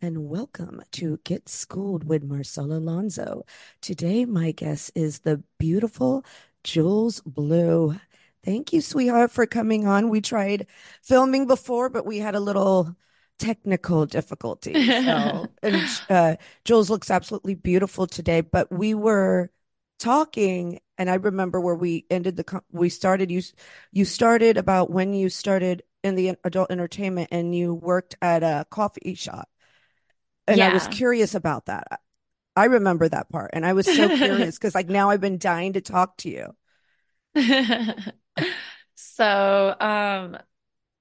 and welcome to Get Schooled with Marcella Alonso. Today, my guest is the beautiful Jewelz Blu. Thank you, sweetheart, for coming on. We tried filming before, but we had a little technical difficulty. So, and uh, Jewelz looks absolutely beautiful today, but we were talking and I remember where we ended the we started you you started about when you started in the adult entertainment and you worked at a coffee shop. And yeah. I was curious about that. I remember that part and I was so curious because like now I've been dying to talk to you. so, um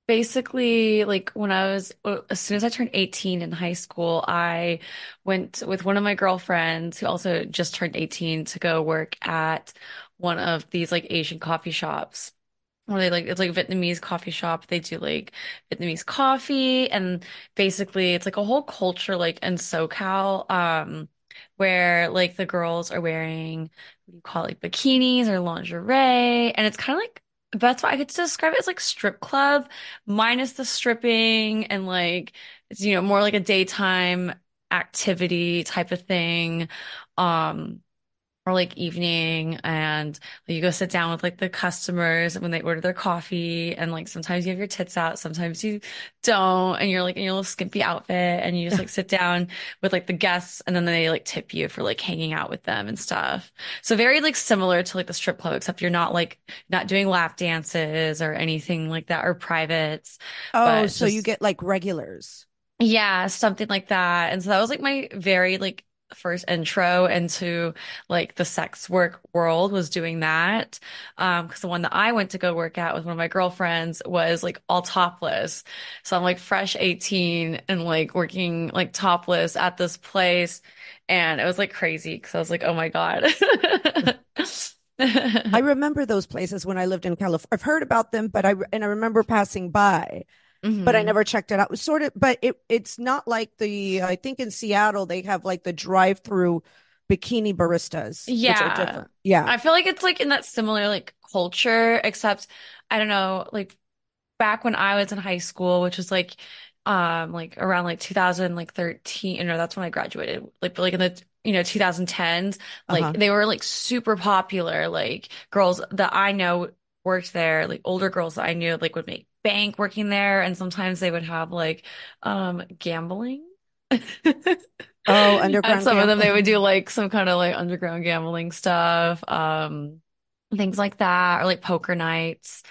basically like when I was as soon as I turned 18 in high school, I went with one of my girlfriends who also just turned 18 to go work at one of these like Asian coffee shops or they like it's like Vietnamese coffee shop. They do like Vietnamese coffee and basically it's like a whole culture like in SoCal um where like the girls are wearing what do you call it like bikinis or lingerie and it's kind of like that's why I could describe it as like strip club minus the stripping and like it's you know more like a daytime activity type of thing um or like evening and you go sit down with like the customers when they order their coffee and like sometimes you have your tits out sometimes you don't and you're like in your little skimpy outfit and you just like sit down with like the guests and then they like tip you for like hanging out with them and stuff. So very like similar to like the strip club except you're not like not doing lap dances or anything like that or privates oh so just, you get like regulars. Yeah something like that and so that was like my very like first intro into like the sex work world was doing that. Um, cause the one that I went to go work at with one of my girlfriends was like all topless. So I'm like fresh 18 and like working like topless at this place. And it was like crazy. Cause I was like, oh my God. I remember those places when I lived in California. I've heard about them, but I, and I remember passing by. Mm-hmm. but I never checked it out. It was sort of, but it it's not like the I think in Seattle they have like the drive through bikini baristas. Yeah, yeah. I feel like it's like in that similar like culture, except I don't know, like back when I was in high school, which was like um like around like 2000 like 13 you know that's when I graduated like like in the you know 2010s like uh-huh. they were like super popular like girls that I know worked there like older girls that I knew like would make bank working there and sometimes they would have like um gambling. Oh underground and some gambling. of them they would do like some kind of like underground gambling stuff um things like that or like poker nights.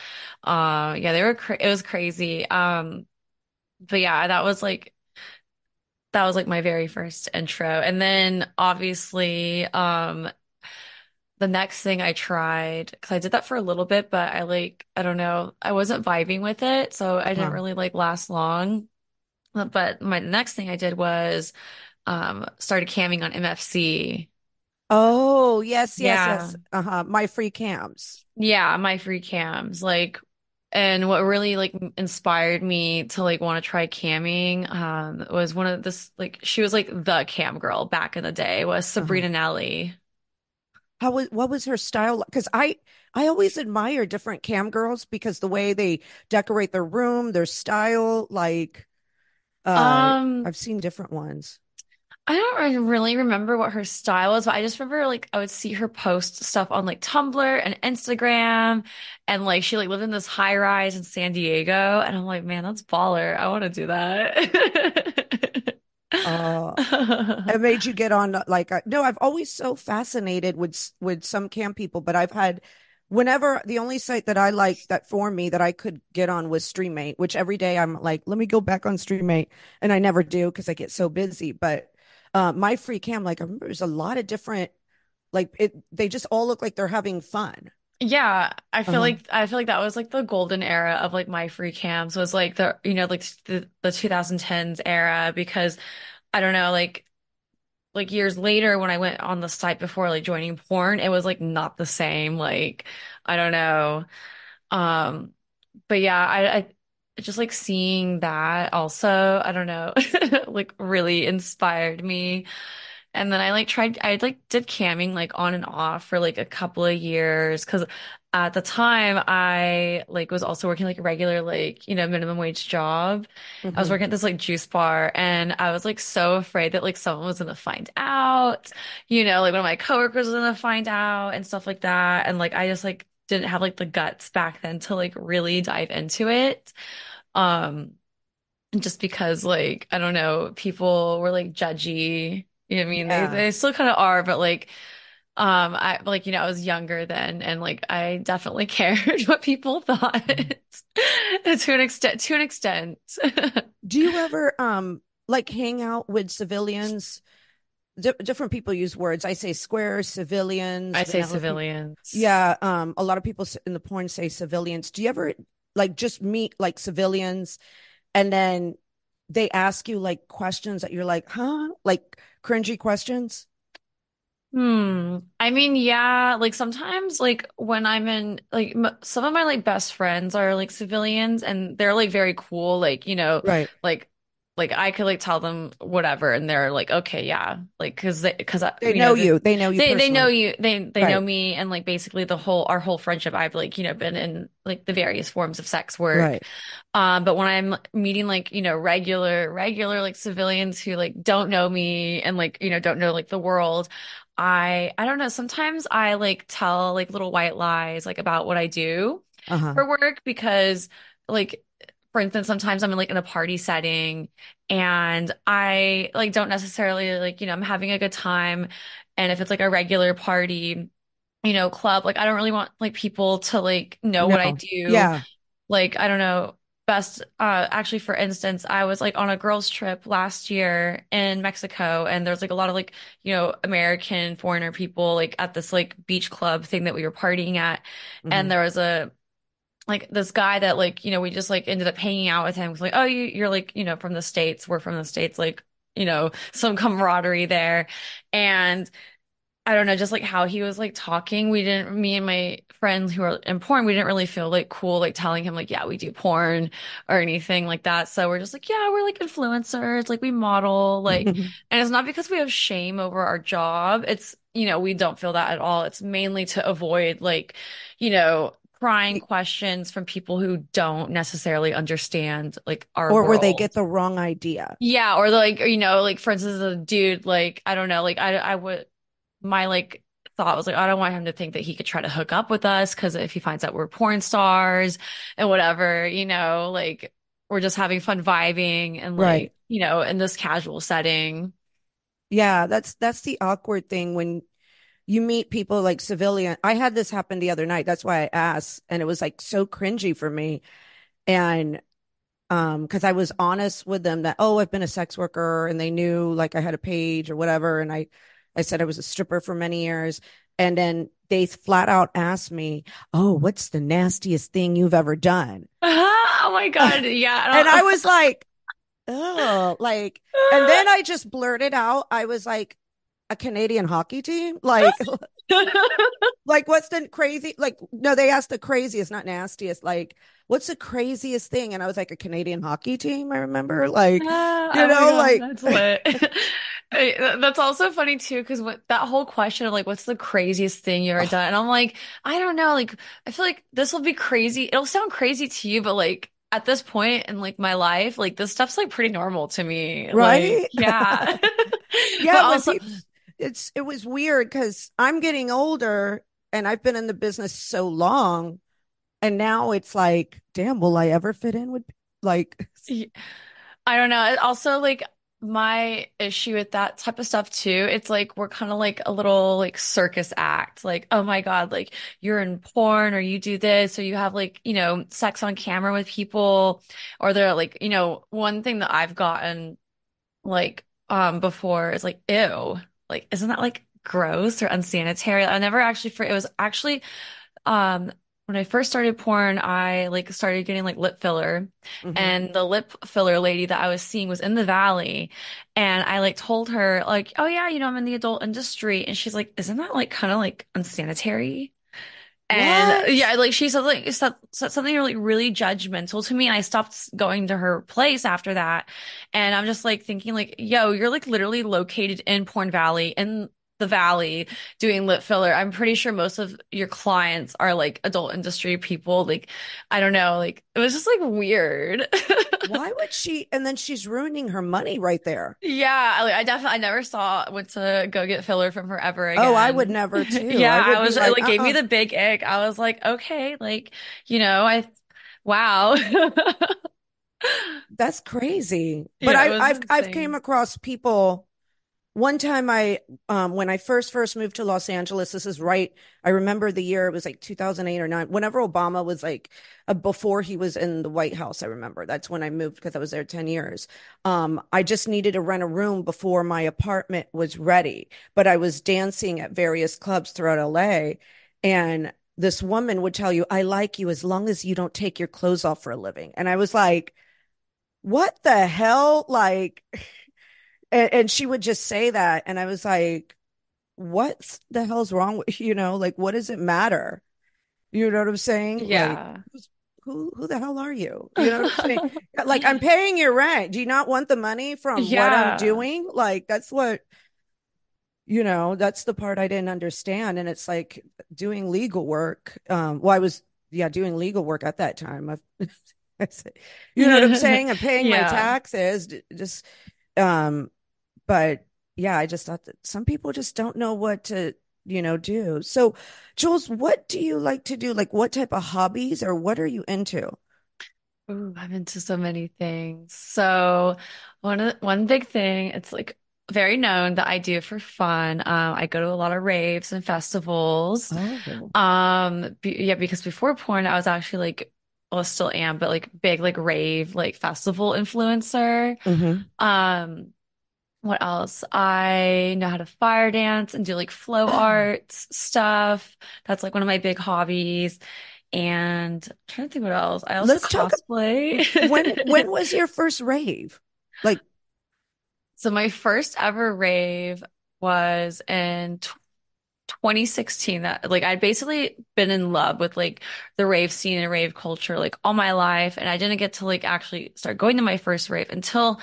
Uh yeah they were cra- it was crazy. Um but yeah that was like that was like my very first intro. And then obviously um the next thing I tried, because I did that for a little bit, but I like, I don't know, I wasn't vibing with it. So I didn't really like last long. But my next thing I did was um started camming on MFC. Oh, yes, yes, yeah. yes. Uh-huh. My free cams. Yeah, my free cams. Like and what really like inspired me to like want to try camming um was one of this like she was like the cam girl back in the day was uh-huh. Sabrina uh-huh. Nelly how was what was her style because i i always admire different cam girls because the way they decorate their room their style like uh, um i've seen different ones I don't really remember what her style was, but I just remember like I would see her post stuff on like Tumblr and Instagram and like she like lived in this high rise in San Diego and I'm like, man, that's baller. I want to do that. Uh, it made you get on like uh, no, I've always so fascinated with with some camp people, but I've had whenever the only site that I like that for me that I could get on was Streamate which every day I'm like, let me go back on Streamate and I never do because I get so busy. But uh, my free cam, like I remember, there's a lot of different, like it. They just all look like they're having fun. Yeah, I feel Uh-huh. like I feel like that was like the golden era of like my free cams was like the you know like the the 2010s era because I don't know like like years later when I went on the site before like joining porn it was like not the same like I don't know um but yeah I I just like seeing that also I don't know like really inspired me and then I like tried, I like did camming like on and off for like a couple of years because at the time I like was also working like a regular like, you know, minimum wage job. I was hmm working at this like juice bar and I was like so afraid that like someone was gonna find out, you know, like one of my coworkers was gonna find out and stuff like that. And like I just like didn't have like the guts back then to like really dive into it. Um, just because like I don't know, people were like judgy. You know what I mean? They Yeah. they still kind of are, but like um I like you know I was younger then and like I definitely cared what people thought to an extent to an extent. Do you ever um like hang out with civilians? Di different people use words. I say squares, civilians, I say vanilla people. civilians. Yeah, um, a lot of people in the porn say civilians. Do you ever like just meet like civilians and then they ask you like questions that you're like, huh? Like cringy questions? Hmm. I mean, yeah, like sometimes like when I'm in like m some of my like best friends are like civilians and they're like very cool, like, you know, Right. like like I could like tell them whatever and they're like, okay, yeah. Like 'cause they 'cause I, They you know know, the, you. They know you they they know you they they know me and like basically the whole our whole friendship I've like, you know, been in like the various forms of sex work. Right. Um, but when I'm meeting like, you know, regular, regular like civilians who like don't know me and like, you know, don't know like the world, I I don't know, sometimes I like tell like little white lies like about what I do Uh-huh. for work because like for instance, sometimes I'm in like in a party setting and I like don't necessarily like, you know, I'm having a good time. And if it's like a regular party, you know, club, like I don't really want like people to like know what I do. Yeah. like I don't know best uh actually for instance I was like on a girls trip last year in Mexico and there's like a lot of like you know American foreigner people like at this like beach club thing that we were partying at. And hmm there was a like this guy that like you know we just like ended up hanging out with him was like oh you you're like you know from the States we're from the States like you know some camaraderie there and I don't know, just like how he was like talking. We didn't, me and my friends who are in porn, we didn't really feel like cool, like telling him like, yeah, we do porn or anything like that. So we're just like, yeah, we're like influencers, like we model, like, and it's not because we have shame over our job. It's, you know, we don't feel that at all. It's mainly to avoid like, you know, prying questions from people who don't necessarily understand like our Or where they get the wrong idea. Yeah, or like, you know, like for instance, a dude, like, I don't know, like I, I would, my like thought was like, I don't want him to think that he could try to hook up with us because if he finds out we're porn stars and whatever, you know, like we're just having fun vibing and Right. like, you know, in this casual setting. Yeah, that's that's the awkward thing when you meet people like civilian. I had this happen the other night. That's why I asked, and it was like so cringy for me. And um, because I was honest with them that, oh, I've been a sex worker, and they knew like I had a page or whatever, and I I said I was a stripper for many years, and then they flat out asked me, oh, what's the nastiest thing you've ever done? Oh my God. Yeah. I And I was like, oh, like, and then I just blurted out, I was like, a Canadian hockey team? Like, like what's the crazy? Like, no, they asked the craziest, not nastiest. Like, what's the craziest thing? And I was like, a Canadian hockey team. I remember, like, Ah, you oh know, like, that's lit. That's also funny too, because what that whole question of like, what's the craziest thing you ever done? And I'm like, I don't know. Like, I feel like this will be crazy. It'll sound crazy to you, but like, at this point in like my life, like this stuff's like pretty normal to me. Like, right? yeah. Yeah, when also, people, it's it was weird because I'm getting older and I've been in the business so long, and now it's like, damn, will I ever fit in with like? I don't know. Also, like my issue with that type of stuff too, it's like we're kind of like a little like circus act. Like, oh my God, like you're in porn or you do this or you have like, you know, sex on camera with people or they're like, you know, one thing that I've gotten like um before is like, ew, like isn't that like gross or unsanitary? I never actually for it was actually um, when I first started porn, I like started getting like lip filler, Mhm. and the lip filler lady that I was seeing was in the valley, and I like told her like, "Oh yeah, you know, I'm in the adult industry," and she's like, "Isn't that like kind of like unsanitary?" And What? yeah, like she said like said, said something really really judgmental to me, and I stopped going to her place after that, and I'm just like thinking like, "Yo, you're like literally located in Porn Valley in the valley doing lip filler. I'm pretty sure most of your clients are like adult industry people. Like, I don't know, like it was just like weird. Why would she? And then she's ruining her money right there. Yeah, like I definitely I never saw went to go get filler from her ever again. Oh, I would never too. Yeah, I I was like, like gave me uh-uh. the big ick. I was like, okay, like, you know, I wow. That's crazy. But Yeah, I, i've I've came across people. One time I um when I first first moved to Los Angeles, this is right. I remember the year it was like 2008 or 9. Whenever Obama was like uh, before he was in the White House, I remember. That's when I moved because I was there 10 years. Um I just needed to rent a room before my apartment was ready, but I was dancing at various clubs throughout LA and this woman would tell you, "I like you as long as you don't take your clothes off for a living." And I was like, what the hell? Like, and, and she would just say that. And I was like, what the hell's wrong with, you know, like, what does it matter? You know what I'm saying? Yeah. who's, who, who the hell are you? You know what I'm saying? Like, I'm paying your rent. Do you not want the money from what I'm doing? Like, that's what, you know, that's the part I didn't understand. And it's like doing legal work. Um, well, I was, yeah, doing legal work at that time. I've, you know what I'm saying? I'm paying my taxes, just, um, but yeah, I just thought that some people just don't know what to, you know, do. So, Jewelz, what do you like to do? Like, what type of hobbies or what are you into? Ooh, I'm into so many things. So one of the, one big thing, it's like very known that I do for fun. Um, I go to a lot of raves and festivals. Oh, Um, be, yeah, because before porn, I was actually like, well, still am, but like big like rave like festival influencer. hmm Um, what else? I know how to fire dance and do like flow arts stuff. That's like one of my big hobbies. And I'm trying to think what else. I also Let's talk. When when was your first rave? Like, So my first ever rave was in tw 2016 that like I'd basically been in love with like the rave scene and rave culture like all my life and I didn't get to like actually start going to my first rave until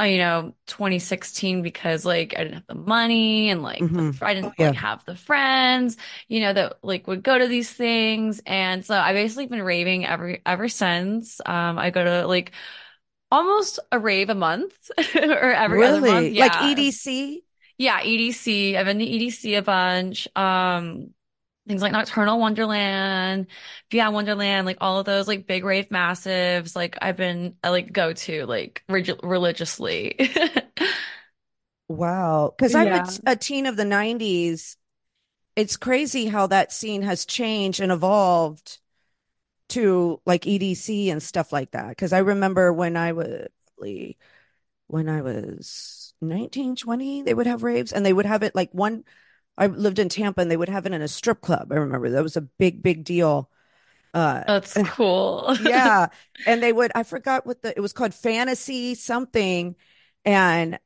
you know 2016 because like I didn't have the money and like the, hmm I Oh didn't like yeah, have the friends you know that like would go to these things. And so I basically been raving every ever since. Um I go to like almost a rave a month or every other month. Really? Like EDC? yeah EDC I've been to EDC a bunch. Um things like Nocturnal Wonderland, Beyond Wonderland, like all of those like big rave massives. Like I've been I like go to like reg religiously. Wow. Because I'm a, Yeah. t- a teen of the 90s. It's crazy how that scene has changed and evolved to like EDC and stuff like that. Because I remember when I was when I was 19, 20, they would have raves and they would have it like one. I lived in Tampa and they would have it in a strip club. I remember that was a big, big deal. Uh, That's cool. yeah. And they would, I forgot what the, it was called Fantasy something and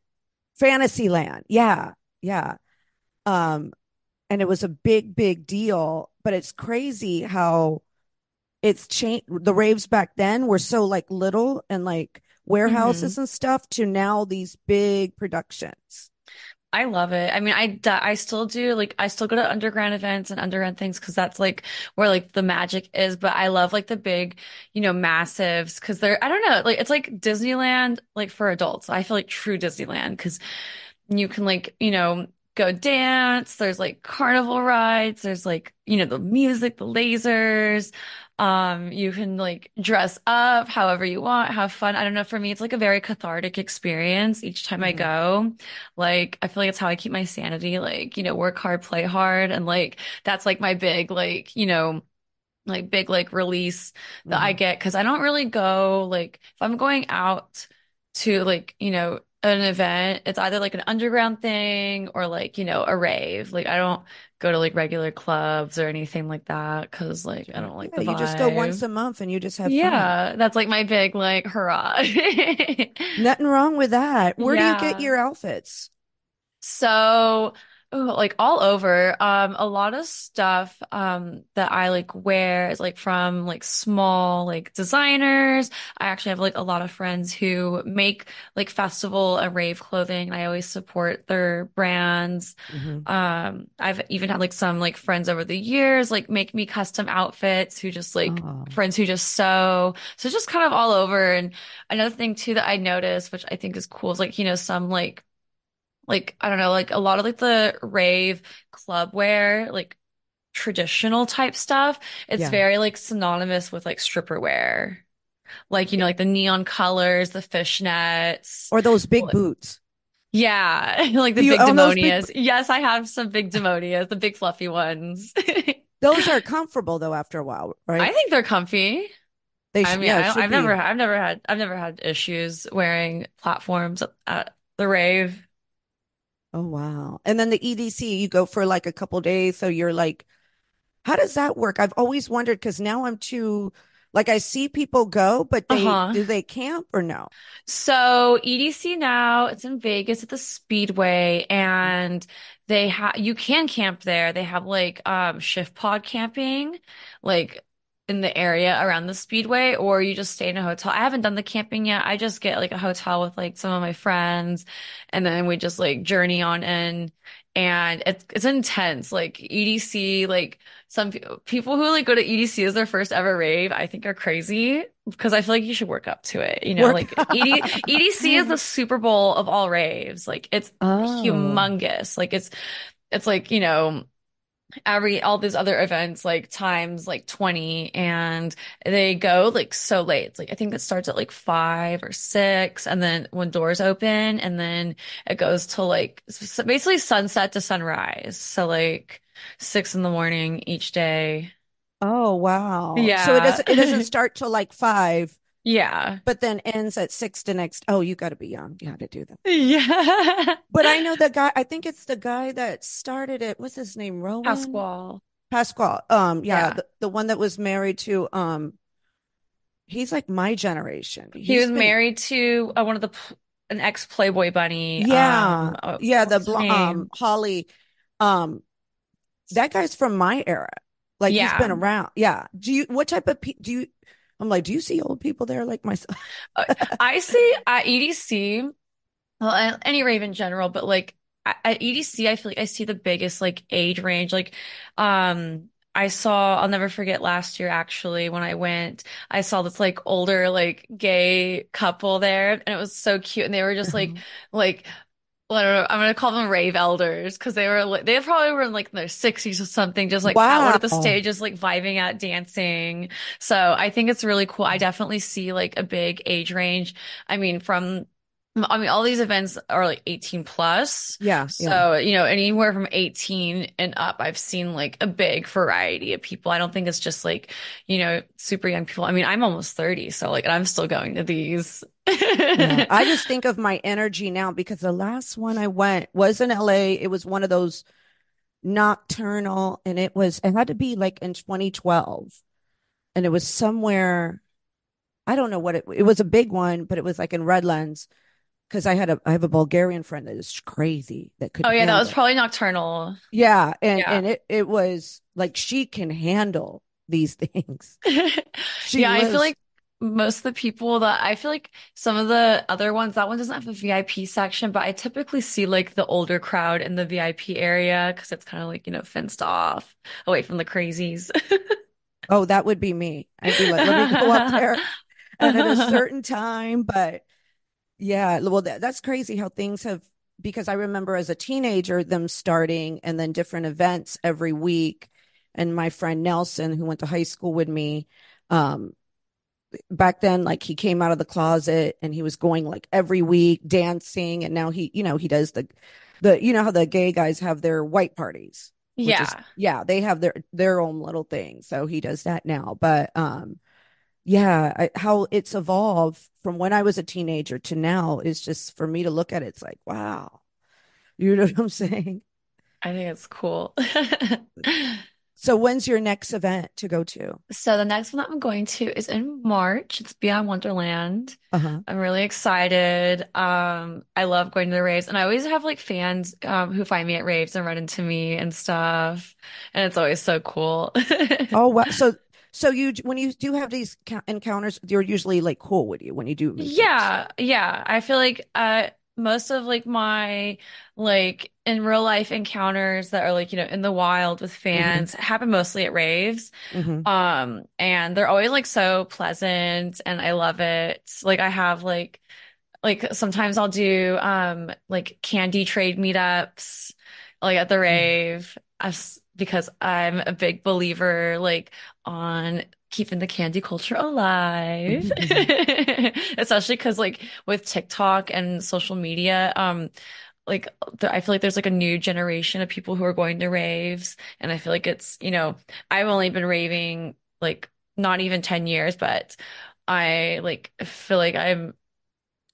Fantasyland. Yeah. Yeah. Um, and it was a big, big deal. But it's crazy how it's changed. The raves back then were so like little and like warehouses and stuff to now these big productions. I love it. I mean, I I still do like I still go to underground events and underground things because that's like where like the magic is. But I love like the big, you know, massives because they're I don't know like it's like Disneyland like for adults. I feel like true Disneyland because you can like you know go dance. There's like carnival rides. There's like you know the music, the lasers. Um, you can like dress up however you want, have fun. I don't know. For me, it's like a very cathartic experience each time I Mhm. go. Like, I feel like it's how I keep my sanity. Like, you know, work hard, play hard. And like, that's like my big, like, you know, like big, like release that I Mhm. get. Cause I don't really go, like, if I'm going out to like, you know, an event, it's either like an underground thing or like, you know, a rave. Like, I don't go to like regular clubs or anything like that. Cause like, I don't like Yeah, the you just go once a month and you just have fun. Yeah, that's like my big like hurrah. Nothing wrong with that. Where do you get your outfits? So, ooh, like all over, um, a lot of stuff um that I like wear is like from like small like designers. I actually have like a lot of friends who make like festival and rave clothing. I always support their brands. hmm Um, I've even had like some like friends over the years like make me custom outfits who just like Oh, friends who just sew. So just kind of all over. And another thing too that I noticed, which I think is cool, is like, you know, some like like I don't know, like a lot of like the rave club wear, like traditional type stuff, it's yeah. very like synonymous with like stripper wear. Like, you know, like the neon colors, the fishnets. Or those big Like- boots. Yeah, like the Do big those big? demonias. Yes, I have some big demonias, the big fluffy ones. Those are comfortable though after a while, right? I think they're comfy. They I mean, yeah, I I've never. I've never had, I've never had issues wearing platforms at, at the rave. Oh wow. And then the EDC, you go for like a couple days, so you're like, how does that work? I've always wondered because now I'm too like I see people go, but they Uh-huh. do they camp or no? So EDC now, it's in Vegas at the Speedway, and they have you can camp there. They have like um shift pod camping, like in the area around the Speedway, or you just stay in a hotel. I haven't done the camping yet. I just get like a hotel with like some of my friends, and then we just like journey on in. And it's it's intense. Like EDC, like some pe- people who like go to EDC as their first ever rave, I think are crazy because I feel like you should work up to it. You know, Work. like ED, EDC is the Super Bowl of all raves. Like it's Oh. humongous. Like it's it's like, you know, every all these other events like times like 20 and they go like so late. It's like I think it starts at like five or six and then when doors open and then it goes till like basically sunset to sunrise. So like six in the morning each day. Oh wow. Yeah so it doesn't it doesn't start till like five, Yeah. but then ends at six the next. Oh, you got to be young. You had to do that. Yeah. But I know the guy, I think it's the guy that started it. What's his name? Rowan Pasquale. Pasquale. Um, yeah, Yeah. the, the one that was married to um he's like my generation. He was been married to uh, one of the an ex Playboy bunny. yeah, Um, uh, yeah, the bl um? Holly um that guy's from my era. Like he's been around. Yeah. Do you what type of pe do you I'm like, do you see old people there like myself? Uh, I see at EDC, well, any rave in general, but like at, EDC, I feel like I see the biggest like age range. Like, um, I saw, I'll never forget last year actually when I went, I saw this like older like gay couple there, and it was so cute, and they were just like Uh-huh. like. I don't know. I'm gonna call them rave elders because they were like they probably were in like their 60s or something, just like at one of the Wow. stages, like vibing at dancing. So I think it's really cool. I definitely see like a big age range. I mean, from I mean, all these events are like 18 plus. Yeah, yeah. So, you know, anywhere from 18 and up, I've seen like a big variety of people. I don't think it's just like, you know, super young people. I mean, I'm almost 30, so like, I'm still going to these. Yeah, I just think of my energy now because the last one I went was in LA. It was one of those nocturnal, and it was, it had to be like in 2012, and it was somewhere, I don't know what it, it was a big one, but it was like in Redlands because I had a, I have a Bulgarian friend that is crazy that could Oh yeah, that was probably nocturnal. Yeah, and Yeah. and it it was like she can handle these things. Yeah, I feel like most of the people that I feel like some of the other ones, that one doesn't have a VIP section, but I typically see like the older crowd in the VIP area because it's kind of like, you know, fenced off away from the crazies. Oh, that would be me. I'd be like, let me go up there and at a certain time. But yeah, well, that, that's crazy how things have, because I remember as a teenager, them starting and then different events every week. And my friend Nelson, who went to high school with me, um, back then, like he came out of the closet and he was going like every week dancing. And now he, you know, he does the, the, you know, how the gay guys have their white parties which is Yeah. yeah they have their their own little thing so he does that now but um yeah I, how it's evolved from when i was a teenager to now is just for me to look at it, it's like wow you know what i'm saying I think it's cool. so when's your next event to go to So the next one that I'm going to is in March. It's Beyond Wonderland. uh-huh I'm really excited. Um, I love going to the raves, and I always have like fans um who find me at raves and run into me and stuff, and it's always so cool. oh wow so so you when you do have these encounters you're usually like cool with you when you do Yeah, yeah. I feel like uh most of like my like in real life encounters that are like, you know, in the wild with hmm fans happen mostly at raves. hmm Um, and they're always like so pleasant and I love it. Like I have like like sometimes I'll do um like candy trade meetups like at the rave as because I'm a big believer like on keeping the candy culture alive. Especially because like with TikTok and social media um like th- I feel like there's like a new generation of people who are going to raves and I feel like it's you know I've only been raving like not even 10 years but I like feel like I'm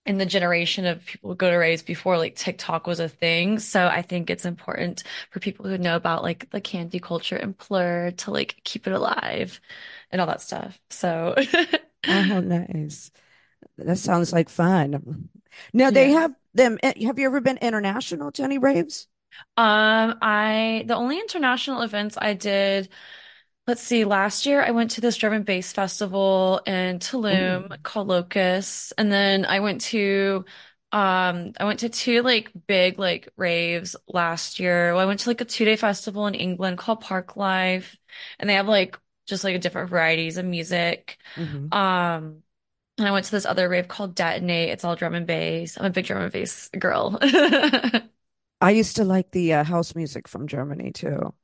in the generation of people who go to raves before like TikTok was a thing. So I think it's important for people who know about like the candy culture and Plur to like keep it alive and all that stuff. So oh nice that sounds like fun now they yeah. have them eh, have you ever been international to any raves Um, I the only international events I did, let's see, last year I went to this drum and bass festival in Ooh. Tulum called Locust, and then I went to um I went to two like big like raves last year. Well, I went to like a two day festival in England called Park Life, and they have like just like a different varieties of music. hmm Um, and I went to this other rave called Detonate. It's all drum and bass. I'm a big drum and bass girl. I used to like the uh, house music from Germany too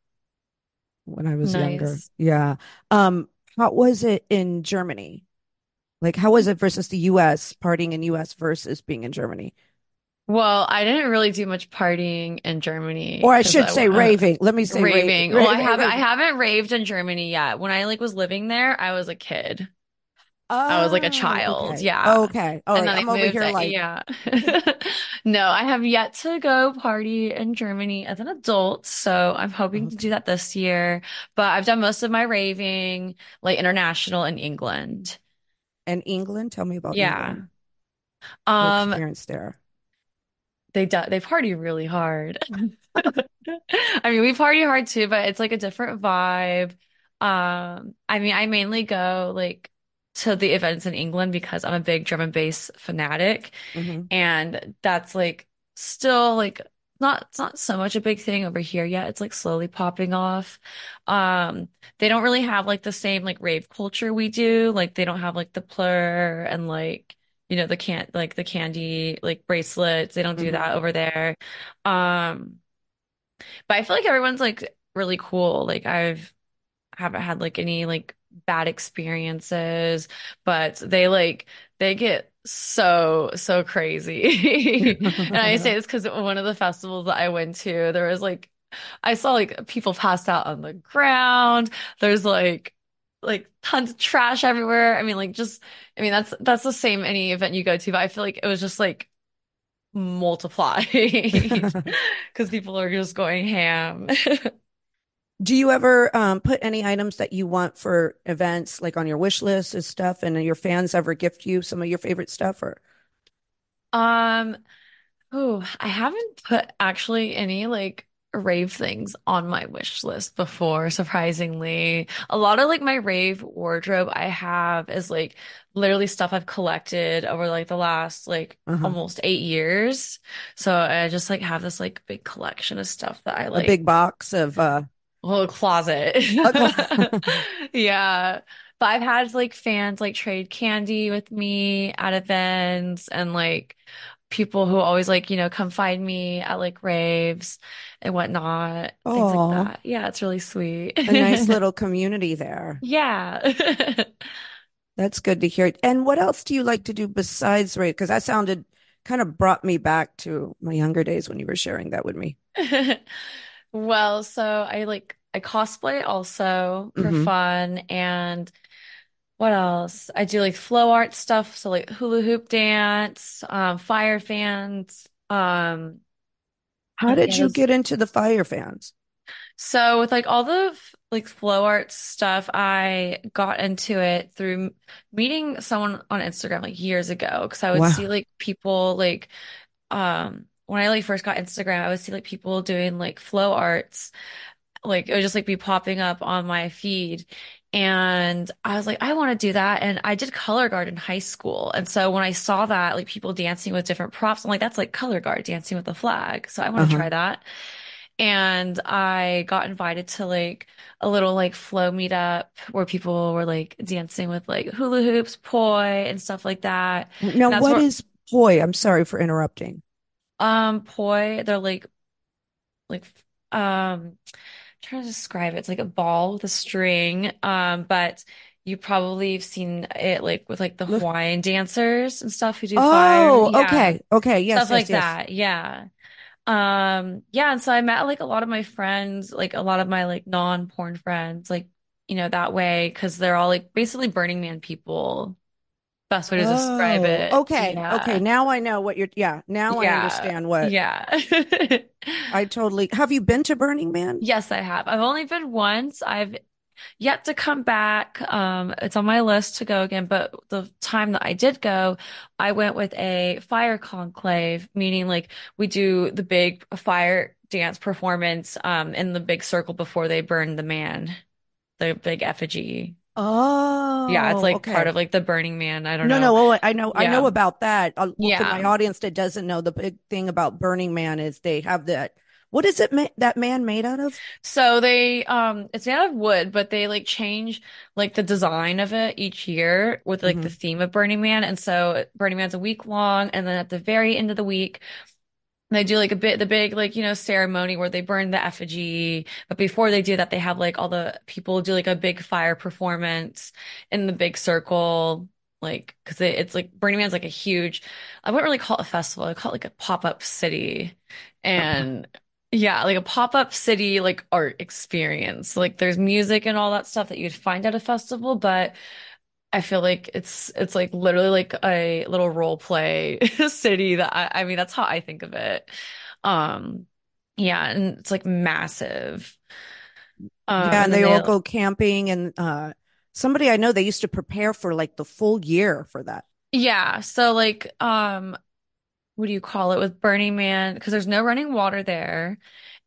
when I was younger. Yeah. Um, how was it in Germany? Like, how was it versus the US, partying in US versus being in Germany? Well, I didn't really do much partying in Germany Or I should I say uh, raving. Let me say raving, raving. Well, I haven't I haven't raved in Germany yet. When I like was living there, I was a kid. I was like a Oh, child, okay. yeah. Okay. All And right. then I I'm over here like, yeah. No, I have yet to go party in Germany as an adult, so I'm hoping to do that this year. But I've done most of my raving like international in England. And England, tell me about Yeah. England, your Um, experience there. they do, they party really hard. I mean, we party hard too, but it's like a different vibe. Um, I mean, I mainly go like to the events in England because I'm a big drum and bass fanatic, hmm and that's like still like not it's not so much a big thing over here yet. It's like slowly popping off. Um, they don't really have like the same like rave culture we do. Like they don't have like the plur and like you know the can't like the candy like bracelets. They don't do hmm that over there. Um. But I feel like everyone's like really cool. Like I've haven't had like any like bad experiences, but they like they get so so crazy. And I say this because one of the festivals that I went to, there was like I saw like people passed out on the ground. There's like like tons of trash everywhere. I mean like just I mean that's that's the same any event you go to, but I feel like it was just like multiplied because people are just going ham. Do you ever um, put any items that you want for events, like on your wish list and stuff, and your fans ever gift you some of your favorite stuff? Or Um, oh, I haven't put actually any like. rave things on my wish list before, surprisingly. A lot of like my rave wardrobe I have is like literally stuff I've collected over like the last like Uh-huh. almost eight years. So I just like have this like big collection of stuff that I A like big box of uh whole closet. Yeah. But I've had like fans like trade candy with me at events and like people who always like, you know, come find me at like raves and whatnot, things like oh, that. Yeah, it's really sweet. a nice little community there. Yeah. That's good to hear. And what else do you like to do besides race? Because that sounded kind of brought me back to my younger days when you were sharing that with me. Well, so I like I cosplay also for hmm fun and What else? I do like flow art stuff, so like hula hoop dance, um, fire fans. Um, How did you get into the fire fans? So with like all the like flow art stuff, I got into it through meeting someone on Instagram like years ago because I would see like people like um when I like first got Instagram, I would see like people doing like flow arts like it would just like be popping up on my feed. And I was like, I want to do that. And I did color guard in high school. And so when I saw that, like people dancing with different props, I'm like, that's like color guard dancing with the flag. So I want to Uh-huh. try that. And I got invited to like a little like flow meetup where people were like dancing with like hula hoops, poi, and stuff like that. Now, what where is poi? I'm sorry for interrupting. Um poi, they're like like um I'm trying to describe it. It's like a ball with a string. Um, but you probably have seen it like with like the Look. Hawaiian dancers and stuff who do fire. Oh, Yeah. okay. Okay. Yes, Stuff like yes, yes. that. Yeah. Um, yeah, and so I met like a lot of my friends, like a lot of my like non-porn friends, like, you know, that way, because they're all like basically Burning Man people. Best way to describe Oh, it. okay. Okay. Now I know what you're, yeah, now I understand what Yeah. I totally have you been to Burning Man? Yes, I have. I've only been once. I've yet to come back. Um, it's on my list to go again, but the time that I did go, I went with a fire conclave, meaning like we do the big fire dance performance um in the big circle before they burn the man, the big effigy. Oh, yeah, it's like part of like the Burning Man. I don't No, know. no. No. Oh, I know, I know about that. Uh, well, for my audience that doesn't know, the big thing about Burning Man is they have that. What is it ma that man made out of? So they um it's made out of wood, but they like change like the design of it each year with like the hmm theme of Burning Man. And so Burning Man's a week long, and then at the very end of the week, they do like a bit the big like you know ceremony where they burn the effigy. But before they do that, they have like all the people do like a big fire performance in the big circle. Like, because it, it's like Burning Man's like a huge, I wouldn't really call it a festival. I call it like a pop-up city. And yeah, like a pop-up city, like art experience. Like there's music and all that stuff that you'd find at a festival, but I feel like it's it's like literally like a little role play city that I, I mean that's how I think of it. Um yeah, and it's like massive. Um Yeah, and and they all they go camping and uh somebody I know they used to prepare for like the full year for that. yeah, so like um what do you call it with Burning Man? Because there's no running water there.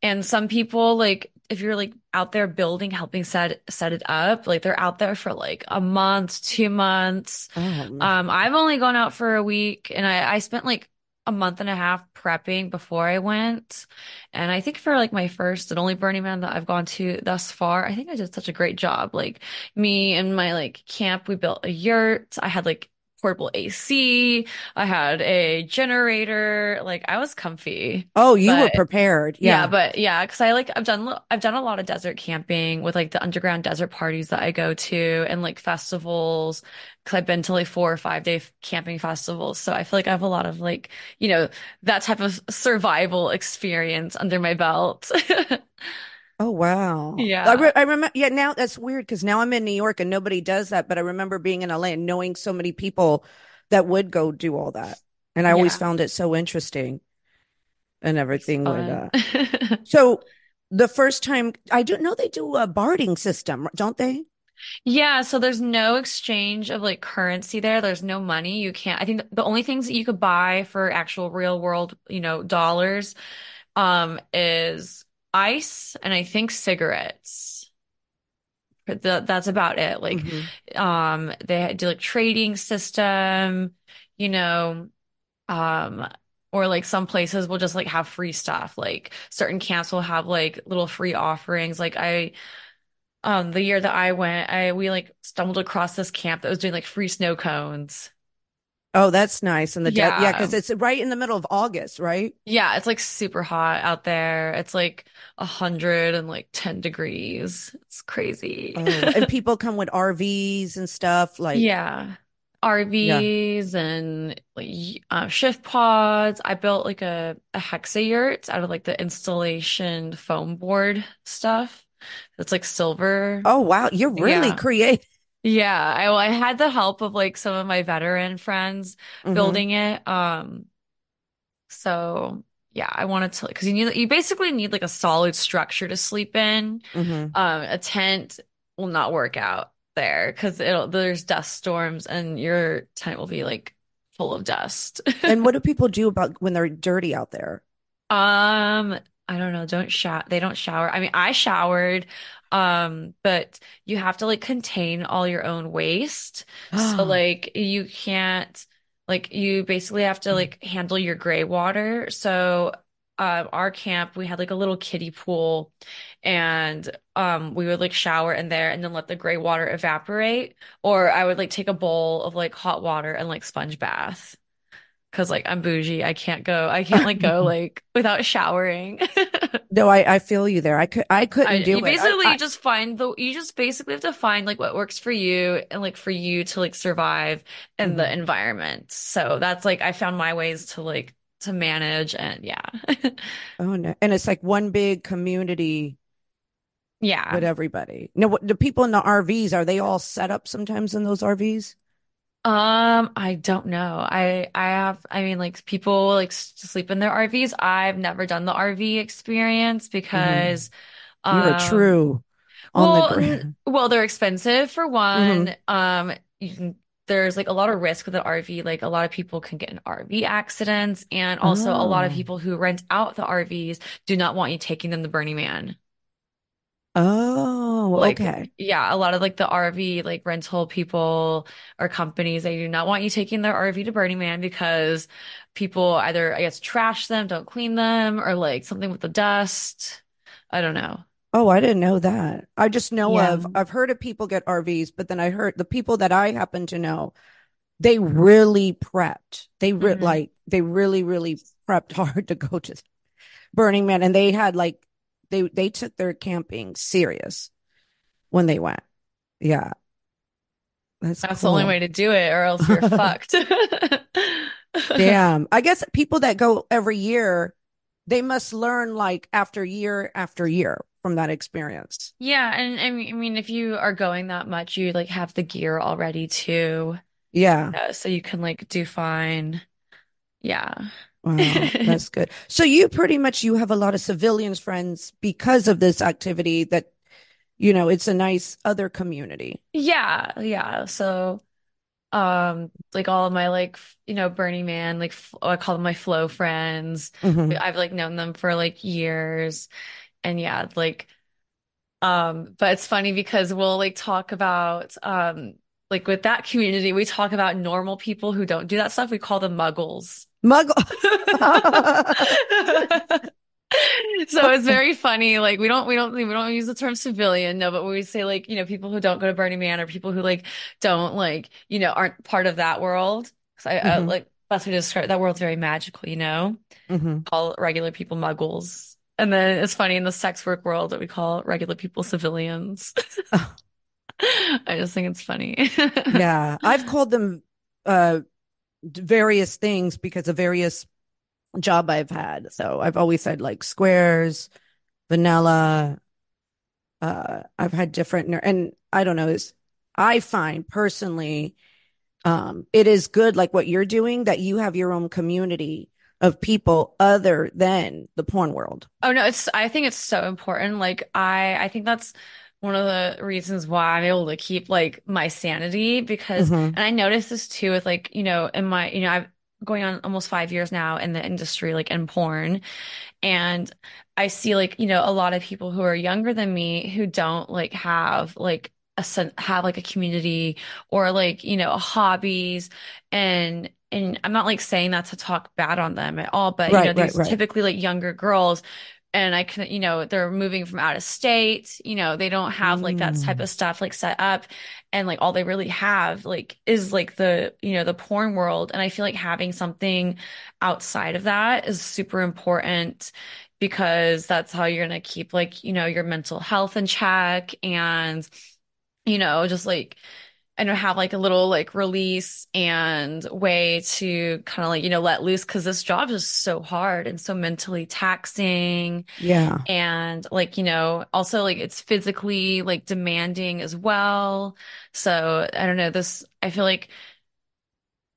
And some people like if you're like out there building, helping set set it up, like they're out there for like a month, two months. Oh. Um, I've only gone out for a week and I, I spent like a month and a half prepping before I went. And I think for like my first and only Burning Man that I've gone to thus far, I think I did such a great job. Like me and my like camp, we built a yurt. I had like portable AC. I had a generator. Like I was comfy. Oh, you were prepared. yeah, Yeah. but yeah, because I like I've done I've done a lot of desert camping with like the underground desert parties that I go to and like festivals because I've been to like four or five day camping festivals. So I feel like I have a lot of like, you know, that type of survival experience under my belt. Oh, wow. I Yeah. re I remember yeah, now that's weird because now I'm in New York and nobody does that, but I remember being in LA and knowing so many people that would go do all that. And I always found it so interesting and everything fun. uh so the first time I don't know they do a barding system, don't they? Yeah, so there's no exchange of like currency there. There's no money. You can't, I think the only things that you could buy for actual real world, you know, dollars, um, is ice and I think cigarettes. But the, that's about it. Like, hmm um, they do like trading system, you know, um, or like some places will just like have free stuff. Like certain camps will have like little free offerings. Like I, um, the year that I went, I we like stumbled across this camp that was doing like free snow cones. Oh, that's nice. And the de- yeah, Yeah. because it's right in the middle of August, right? Yeah, it's like super hot out there. It's like a hundred and like 10 degrees. It's crazy. Oh, and people come with RVs and stuff. Like, Yeah. yeah. RVs and like uh, shift pods. I built like a, a hexa yurt out of like the installation foam board stuff. It's like silver. Oh, wow. You're really Yeah. creative. Yeah. I, well, I had the help of like some of my veteran friends hmm building it. Um, so yeah, I wanted to because you need you basically need like a solid structure to sleep in. hmm Um, a tent will not work out there because it'll there's dust storms and your tent will be like full of dust. And what do people do about when they're dirty out there? Um, I don't know, don't shower. They don't shower. I mean, I showered, um, but you have to like contain all your own waste. So like you can't like you basically have to like handle your gray water. So um our camp we had like a little kiddie pool and um we would like shower in there and then let the gray water evaporate or I would like take a bowl of like hot water and like sponge bath. Cause like I'm bougie. I can't go. I can't like go like without showering. No, I, I feel you there. I could I I couldn't do you it. I, basically I just find the you just basically have to find like what works for you and like for you to like survive in the mhm. environment. So that's like I found my ways to like to manage and yeah. Oh no. And it's like one big community Yeah, with everybody. No, what the people in the RVs, are they all set up sometimes in those RVs? Um, I don't know. I I have I mean like people like s- sleep in their RVs. I've never done the RV experience hmm because You're a um true on the Well, n- ground. well, they're expensive for hmm one. Um, you can, there's like a lot of risk with an RV. Like a lot of people can get in RV accidents, and also a lot of Oh. people who rent out the RVs do not want you taking them to Burning Man. Oh, Like, okay. yeah, a lot of like the RV like rental people or companies, they do not want you taking their RV to Burning Man because people either, I guess, trash them, don't clean them, or like something with the dust. I don't know. Oh, I didn't know that. I just know Yeah. of, I've heard of people get RVs, but then I heard the people that I happen to know, they really prepped. They re hmm like, they really, really prepped hard to go to Burning Man. And they had like, they, they took their camping serious when they went. Yeah, that's That's the only way to do it, or else you're fucked. Damn. I guess people that go every year, they must learn like after year after year from that experience. Yeah, and I mean, I mean, if you are going that much, you like have the gear already too, Yeah. uh, so you can like do fine. Yeah. Wow, that's good. So you pretty much you have a lot of civilians friends because of this activity that, you know, it's a nice other community. Yeah, yeah. So, um, like all of my like, you know, Burning Man, like f I call them my flow friends. hmm I've like known them for like years, and yeah, like, um, but it's funny because we'll like talk about, um, like with that community, we talk about normal people who don't do that stuff. We call them muggles. Muggle. So it's very funny. Like we don't we don't we don't use the term civilian, no, but we say like, you know, people who don't go to Burning Man or people who like don't like, you know, aren't part of that world. 'Cause I, I hmm like that's what I describe that world's very magical, you know? hmm Call regular people muggles. And then it's funny in the sex work world that we call regular people civilians. I just think it's funny. Yeah, I've called them uh various things because of various job I've had. So I've always said like squares, vanilla. Uh, I've had different, and I don't know. Is I find personally, um, it is good like what you're doing that you have your own community of people other than the porn world. Oh no, it's I think it's so important. Like I I think that's one of the reasons why I'm able to keep like my sanity because hmm and I noticed this too with like, you know, in my, you know, I've going on almost five years now in the industry, like in porn. And I see like, you know, a lot of people who are younger than me who don't like have like a have like a community or like, you know, hobbies and and I'm not like saying that to talk bad on them at all, but right, you know, these right, right. typically like younger girls and I can, you know, they're moving from out of state, you know, they don't have like that type of mm. stuff like set up. And like all they really have like is like the, you know, the porn world. And I feel like having something outside of that is super important because that's how you're going to keep like, you know, your mental health in check and, you know, just like, and have like a little like release and way to kind of like you know let loose because this job is so hard and so mentally taxing. Yeah. And like you know also like it's physically like demanding as well. So i don't know this i feel like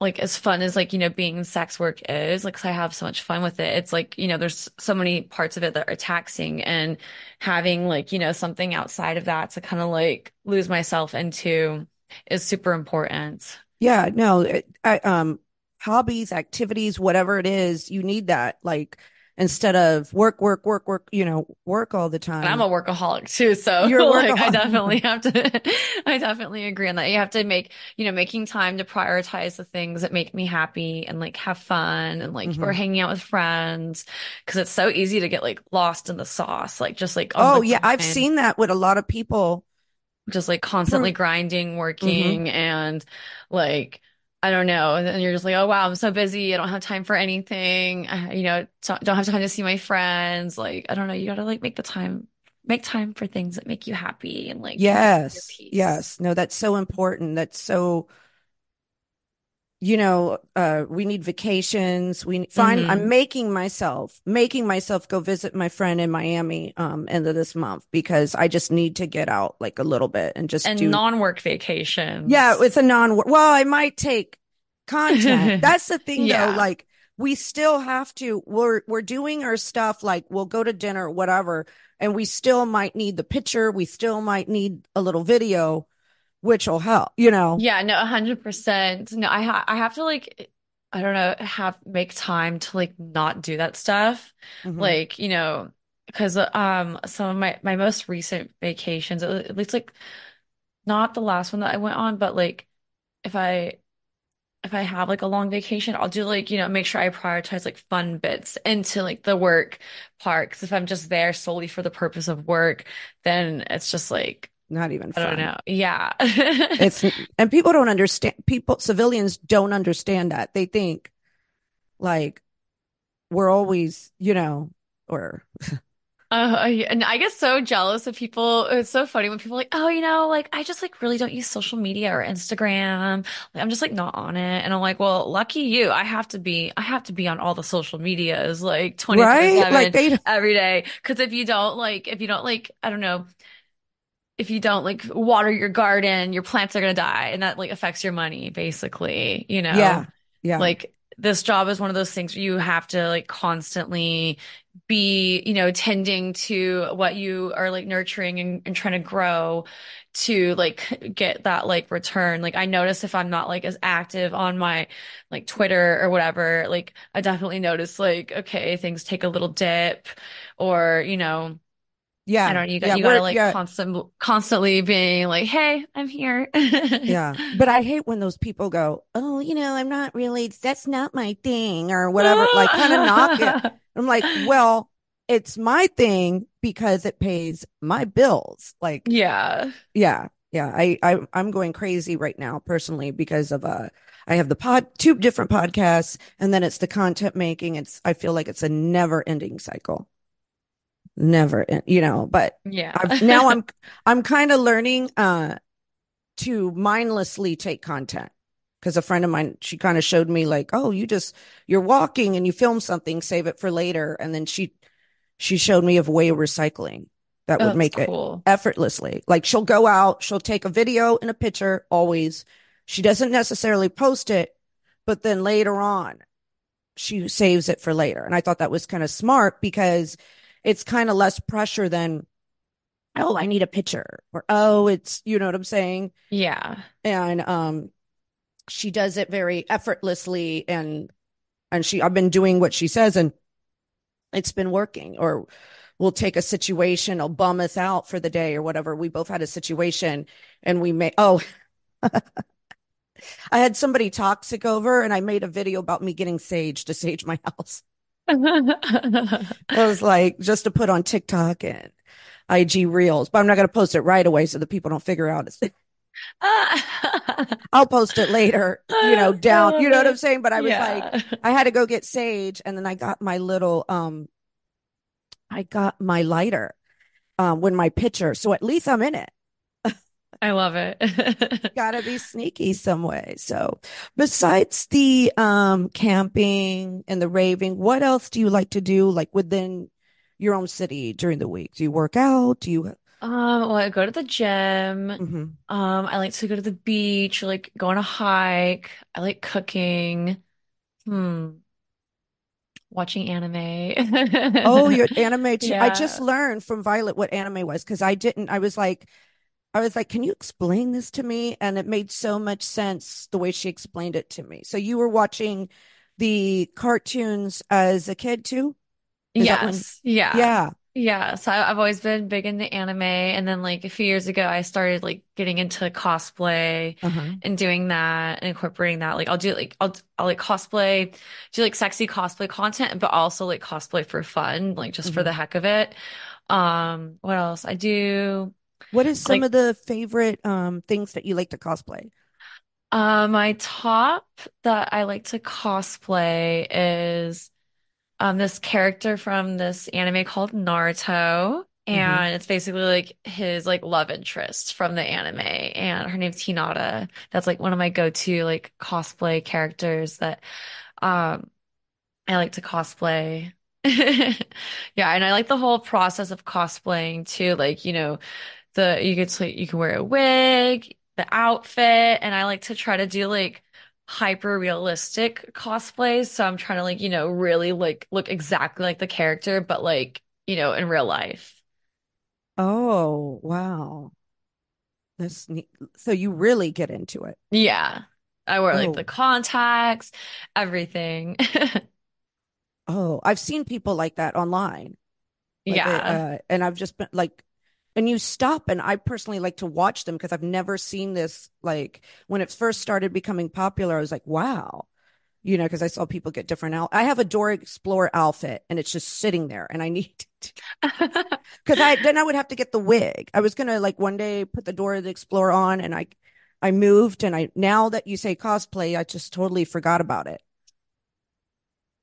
like as fun as like you know being sex work is like i have so much fun with it it's like you know there's so many parts of it that are taxing and having like you know something outside of that to kind of like lose myself into is super important. Yeah, no, I, um, hobbies, activities, whatever it is, you need that. Like instead of work, work, work, work, you know, work all the time. And I'm a workaholic too. So like, I definitely have to, I definitely agree on that. You have to make, you know, making time to prioritize the things that make me happy and like have fun and like, mm-hmm. or hanging out with friends. Cause it's so easy to get like lost in the sauce. Like just like, oh yeah, I've seen that with a lot of people just like constantly grinding, mm-hmm. working, mm-hmm. and like I don't know. And you're just like, oh wow, I'm so busy. I don't have time for anything. I, you know, don't have time to see my friends. Like I don't know. You got to like make the time, make time for things that make you happy and like yes, yes. No, that's so important. That's so you know, uh, we need vacations. We find mm-hmm. I'm making myself making myself go visit my friend in Miami um end of this month because I just need to get out like a little bit and just and do non-work vacation. Yeah, it's a non work. well, I might take content. That's the thing yeah. though, like we still have to we're we're doing our stuff like we'll go to dinner whatever and we still might need the picture, we still might need a little video which will help, you know? Yeah, no, hundred percent. No, I ha- I have to like, I don't know, have make time to like not do that stuff. Mm-hmm. Like, you know, because um some of my my most recent vacations, at least like not the last one that I went on, but like if I if I have like a long vacation, I'll do like, you know, make sure I prioritize like fun bits into like the work part. Cause if I'm just there solely for the purpose of work, then it's just like not even fun. I don't know. Yeah. it's and people don't understand people civilians don't understand that. They think like we're always, you know, or uh, and I get so jealous of people. It's so funny when people are like, oh, you know, like I just like really don't use social media or Instagram. Like I'm just like not on it. And I'm like, well, lucky you. I have to be, I have to be on all the social medias like 24 right? like they... every day. Cause if you don't like, if you don't like, I don't know, if you don't like water your garden, your plants are going to die and that like affects your money basically, you know? Yeah. Yeah. Like this job is one of those things where you have to like constantly be, you know, tending to what you are like nurturing and, and trying to grow to like get that like return. Like I notice if I'm not like as active on my like Twitter or whatever, like I definitely notice like, okay, things take a little dip or, you know, yeah. I don't know. You got, yeah, you got to like yeah. constant, constantly being like, Hey, I'm here. yeah. But I hate when those people go, Oh, you know, I'm not really, that's not my thing or whatever, like kind of knock it. I'm like, well, it's my thing because it pays my bills. Like, yeah. Yeah. Yeah. I, I, I'm going crazy right now personally because of, uh, I have the pod, two different podcasts and then it's the content making. It's, I feel like it's a never ending cycle never you know but yeah. I've, now i'm i'm kind of learning uh to mindlessly take content. Because a friend of mine she kind of showed me like oh you just you're walking and you film something save it for later. And then she she showed me of way of recycling that would make cool. it effortlessly. Like she'll go out she'll take a video and a picture always. She doesn't necessarily post it but then later on she saves it for later. And i thought that was kind of smart because it's kind of less pressure than oh i need a picture or oh it's you know what i'm saying yeah and um she does it very effortlessly and and she I've been doing what she says and it's been working or we'll take a situation, will bum us out for the day or whatever. We both had a situation and we may, oh, I had somebody toxic over and I made a video about me getting sage to sage my house. I was like, just to put on TikTok and IG reels, but I'm not going to post it right away so that people don't figure out it's. I'll post it later, you know, down, you know what I'm saying? But I was yeah. like, I had to go get sage and then I got my little, um, I got my lighter, um, when my pitcher. So at least I'm in it. I love it. Gotta be sneaky some way. So besides the um camping and the raving, what else do you like to do like within your own city during the week? Do you work out? Do you um well I go to the gym. Mm-hmm. Um I like to go to the beach, like go on a hike. I like cooking. Hmm. Watching anime. oh, you're anime too. Yeah. I just learned from Violet what anime was because I didn't. I was like, I was like, can you explain this to me? And it made so much sense the way she explained it to me. So you were watching the cartoons as a kid too? Is yes. Yeah. Yeah. Yeah. So I've always been big into anime. And then like a few years ago, I started like getting into cosplay uh-huh. and doing that and incorporating that. Like I'll do like, I'll, I'll like cosplay, do like sexy cosplay content, but also like cosplay for fun, like just mm-hmm. for the heck of it. Um, what else? I do what is some like, of the favorite um things that you like to cosplay? Uh, my top that I like to cosplay is um this character from this anime called Naruto. And mm-hmm. it's basically like his like love interest from the anime. And her name's Hinata. That's like one of my go-to like cosplay characters that um I like to cosplay. yeah, and I like the whole process of cosplaying too. Like, you know, the you get to you can wear a wig, the outfit, and I like to try to do like hyper realistic cosplays. So I'm trying to like, you know, really like look exactly like the character, but like, you know, in real life. Oh, wow. That's neat. So you really get into it. Yeah. I wear like oh. the contacts, everything. oh, I've seen people like that online. Like yeah. uh, and I've just been like, and you stop and i personally like to watch them because i've never seen this like when it first started becoming popular i was like wow. You know because i saw people get different out i have a Dora explorer outfit and it's just sitting there and i need because i then i would have to get the wig. I was gonna like one day put the Dora the Explorer on and i i moved and i now that you say cosplay i just totally forgot about it.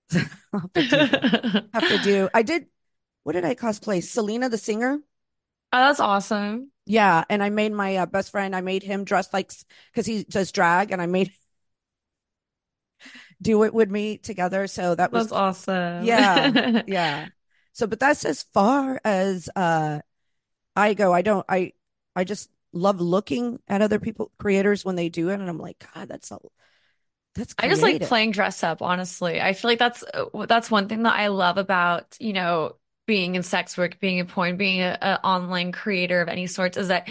Have, to have to do i did what did i cosplay? Selena the singer Oh, that's awesome. Yeah, and I made my uh, best friend. I made him dress like because he does drag, and I made do it with me together. So that was that's awesome. Yeah, yeah. So, but that's as far as uh I go. I don't. I I just love looking at other people creators when they do it, and I'm like, God, that's a that's creative. I just like playing dress up. Honestly, I feel like that's uh, that's one thing that I love about you know being in sex work, being a porn, being an online creator of any sorts is that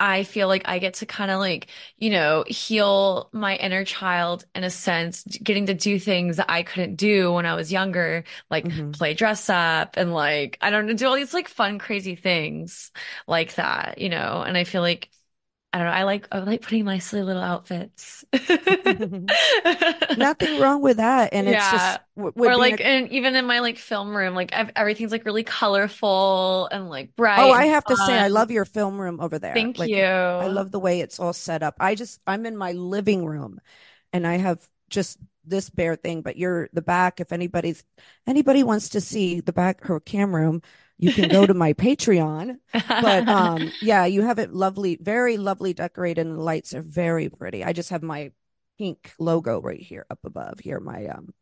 I feel like I get to kind of like, you know, heal my inner child in a sense, getting to do things that I couldn't do when I was younger, like mm-hmm. play dress up and like, I don't know, do all these like fun, crazy things like that, you know, and I feel like I don't know. I like I like putting my silly little outfits. Nothing wrong with that, and yeah. it's just or like a... and even in my like film room, like I've, everything's like really colorful and like bright. Oh, I have fun. to say, I love your film room over there. Thank like, you. I love the way it's all set up. I just I'm in my living room, and I have just this bare thing. But you're the back. If anybody's anybody wants to see the back her cam room, you can go to my Patreon. But um, yeah, you have it lovely, very lovely decorated, and the lights are very pretty. I just have my pink logo right here up above here, my um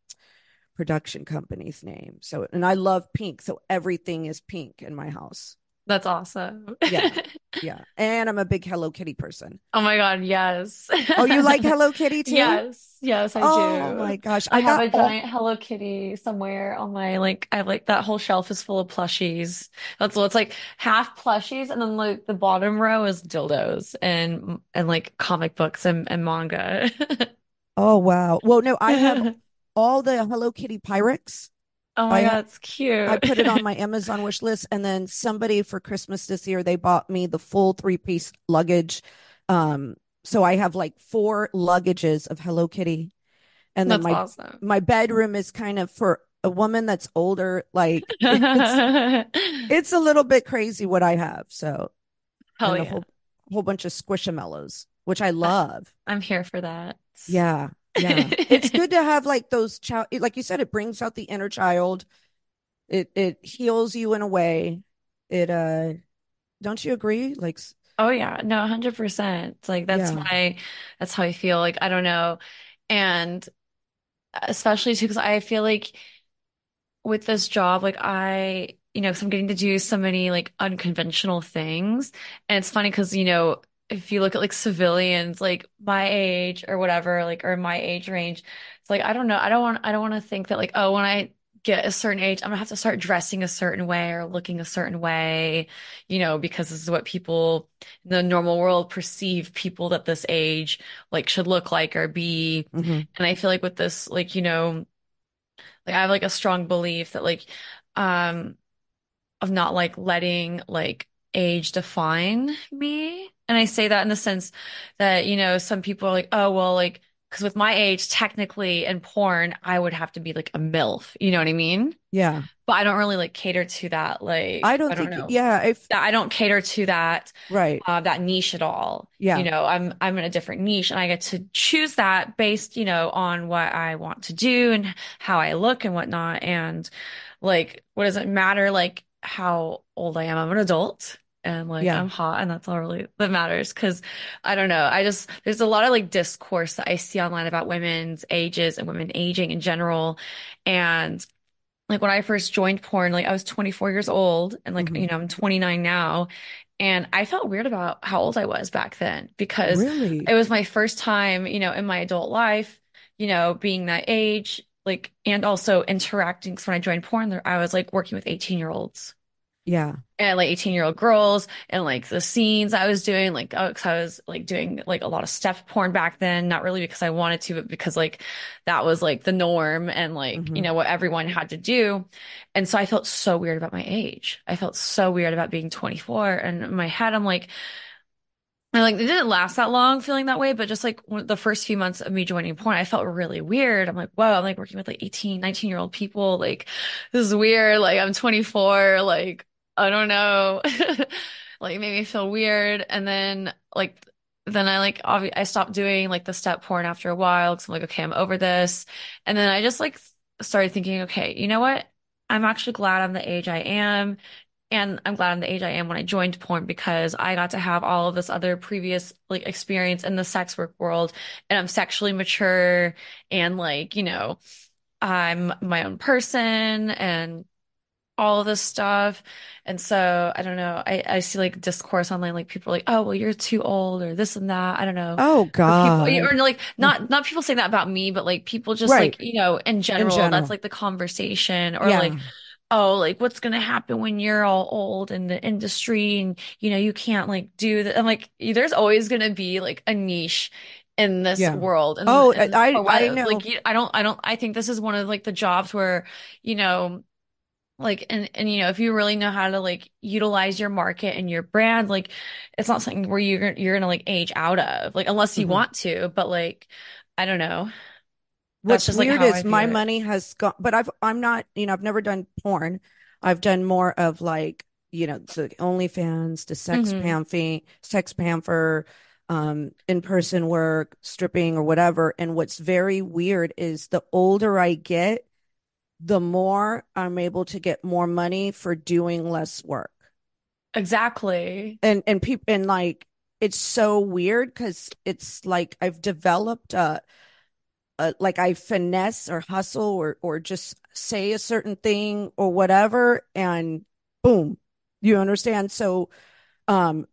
production company's name. So and I love pink, so everything is pink in my house. That's awesome. yeah. Yeah. And I'm a big Hello Kitty person. Oh my God. Yes. oh, you like Hello Kitty too? Yes. Yes, I oh, do. Oh my gosh. I, I have a giant Hello Kitty somewhere on my, like, I have like that whole shelf is full of plushies. That's what it's like half plushies. And then like the bottom row is dildos and, and like comic books and, and manga. oh, wow. Well, no, I have all the Hello Kitty Pyrex. Oh my I God, it's cute. I put it on my Amazon wish list, and then somebody for Christmas this year they bought me the full three piece luggage. Um, so I have like four luggages of Hello Kitty, and then That's my awesome. my bedroom is kind of for a woman that's older. Like it's it's a little bit crazy what I have. So Hell and a yeah. whole whole bunch of squishamallows, which I- love. I'm here for that. Yeah, yeah. It's good to have like those child, like you said, it brings out the inner child. It it heals you in a way. It uh, don't you agree? Like, Oh yeah, no, 100%. It's like that's yeah. my that's how I feel. Like I don't know. And especially too because I feel like with this job, like I, you know, 'cause I'm getting to do so many like unconventional things. And it's funny because, you know, if you look at like civilians, like my age or whatever, like or my age range, it's like I don't know. I don't want I don't want to think that like, oh, when I get a certain age, I'm gonna have to start dressing a certain way or looking a certain way, you know, because this is what people in the normal world perceive people that this age like should look like or be. Mhm. And I feel like with this, like, you know, like I have like a strong belief that like um of not like letting like age define me. And I say that in the sense that, you know, some people are like, oh, well, like, because with my age, technically in porn, I would have to be like a MILF. You know what I mean? Yeah. But I don't really like cater to that. I Like, don't I don't think, know. yeah, if, That I don't cater to that right. uh, that niche at all. Yeah. You know, I'm I'm in a different niche and I get to choose that based, you know, on what I want to do and how I look and whatnot. And like, what does it matter like how old I am? I'm an adult and like Yeah. I'm hot and that's all really that matters. Cause I don't know. I just there's a lot of like discourse that I see online about women's ages and women aging in general. And like when I first joined porn, like I was 24 years old and like, Mhm. you know, I'm 29 now. And I felt weird about how old I was back then because Really? it was my first time, you know, in my adult life, you know, being that age, like, and also interacting. Because when I joined porn, I was like working with 18 year olds Yeah. and like 18 year old girls and like the scenes I was doing, like, oh, cause I was like doing like a lot of step porn back then, not really because I wanted to, but because like that was like the norm and like, you Mhm. know, what everyone had to do. And so I felt so weird about my age. I felt so weird about being 24. And in my head, I'm like, and like it didn't last that long feeling that way, but just like the first few months of me joining porn, I felt really weird. I'm like, whoa, I'm like working with like 18, 19 year old people. Like, this is weird. Like, I'm 24. Like, I don't know. Like, it made me feel weird. And then, like, then I like, obvi I stopped doing like the step porn after a while because I'm like, okay, I'm over this. And then I just like started thinking, okay, you know what? I'm actually glad I'm the age I am. And I'm glad I'm the age I am when I joined porn because I got to have all of this other previous like experience in the sex work world and I'm sexually mature and like, you know, I'm my own person and all this stuff. And so I don't know. I, I see like discourse online, like people are like, oh, well, you're too old or this and that. I don't know. Oh Or people, God. or like not not people saying that about me, but like people just Right. like, you know, in In general, that's like the conversation or Yeah. like oh, like what's gonna happen when you're all old in the industry and you know you can't like do that. I'm like, there's always gonna be like a niche in this Yeah. world, and Oh, and I for I know. like I don't I don't I think this is one of like the jobs where you know like and and you know if you really know how to like utilize your market and your brand, like it's not something where you're you're gonna like age out of like unless you Mhm. want to, but like I don't know. That's What's just weird how is my it. money has gone, but I've I'm not, you know, I've never done porn. I've done more of like, you know, the OnlyFans, the sex hmm pamphing, sex pamper, um, in-person work, stripping or whatever. And what's very weird is the older I get, the more I'm able to get more money for doing less work. Exactly. And and people and like it's so weird because it's like I've developed a uh, like I finesse or hustle or or just say a certain thing or whatever, and boom, you understand? So, um,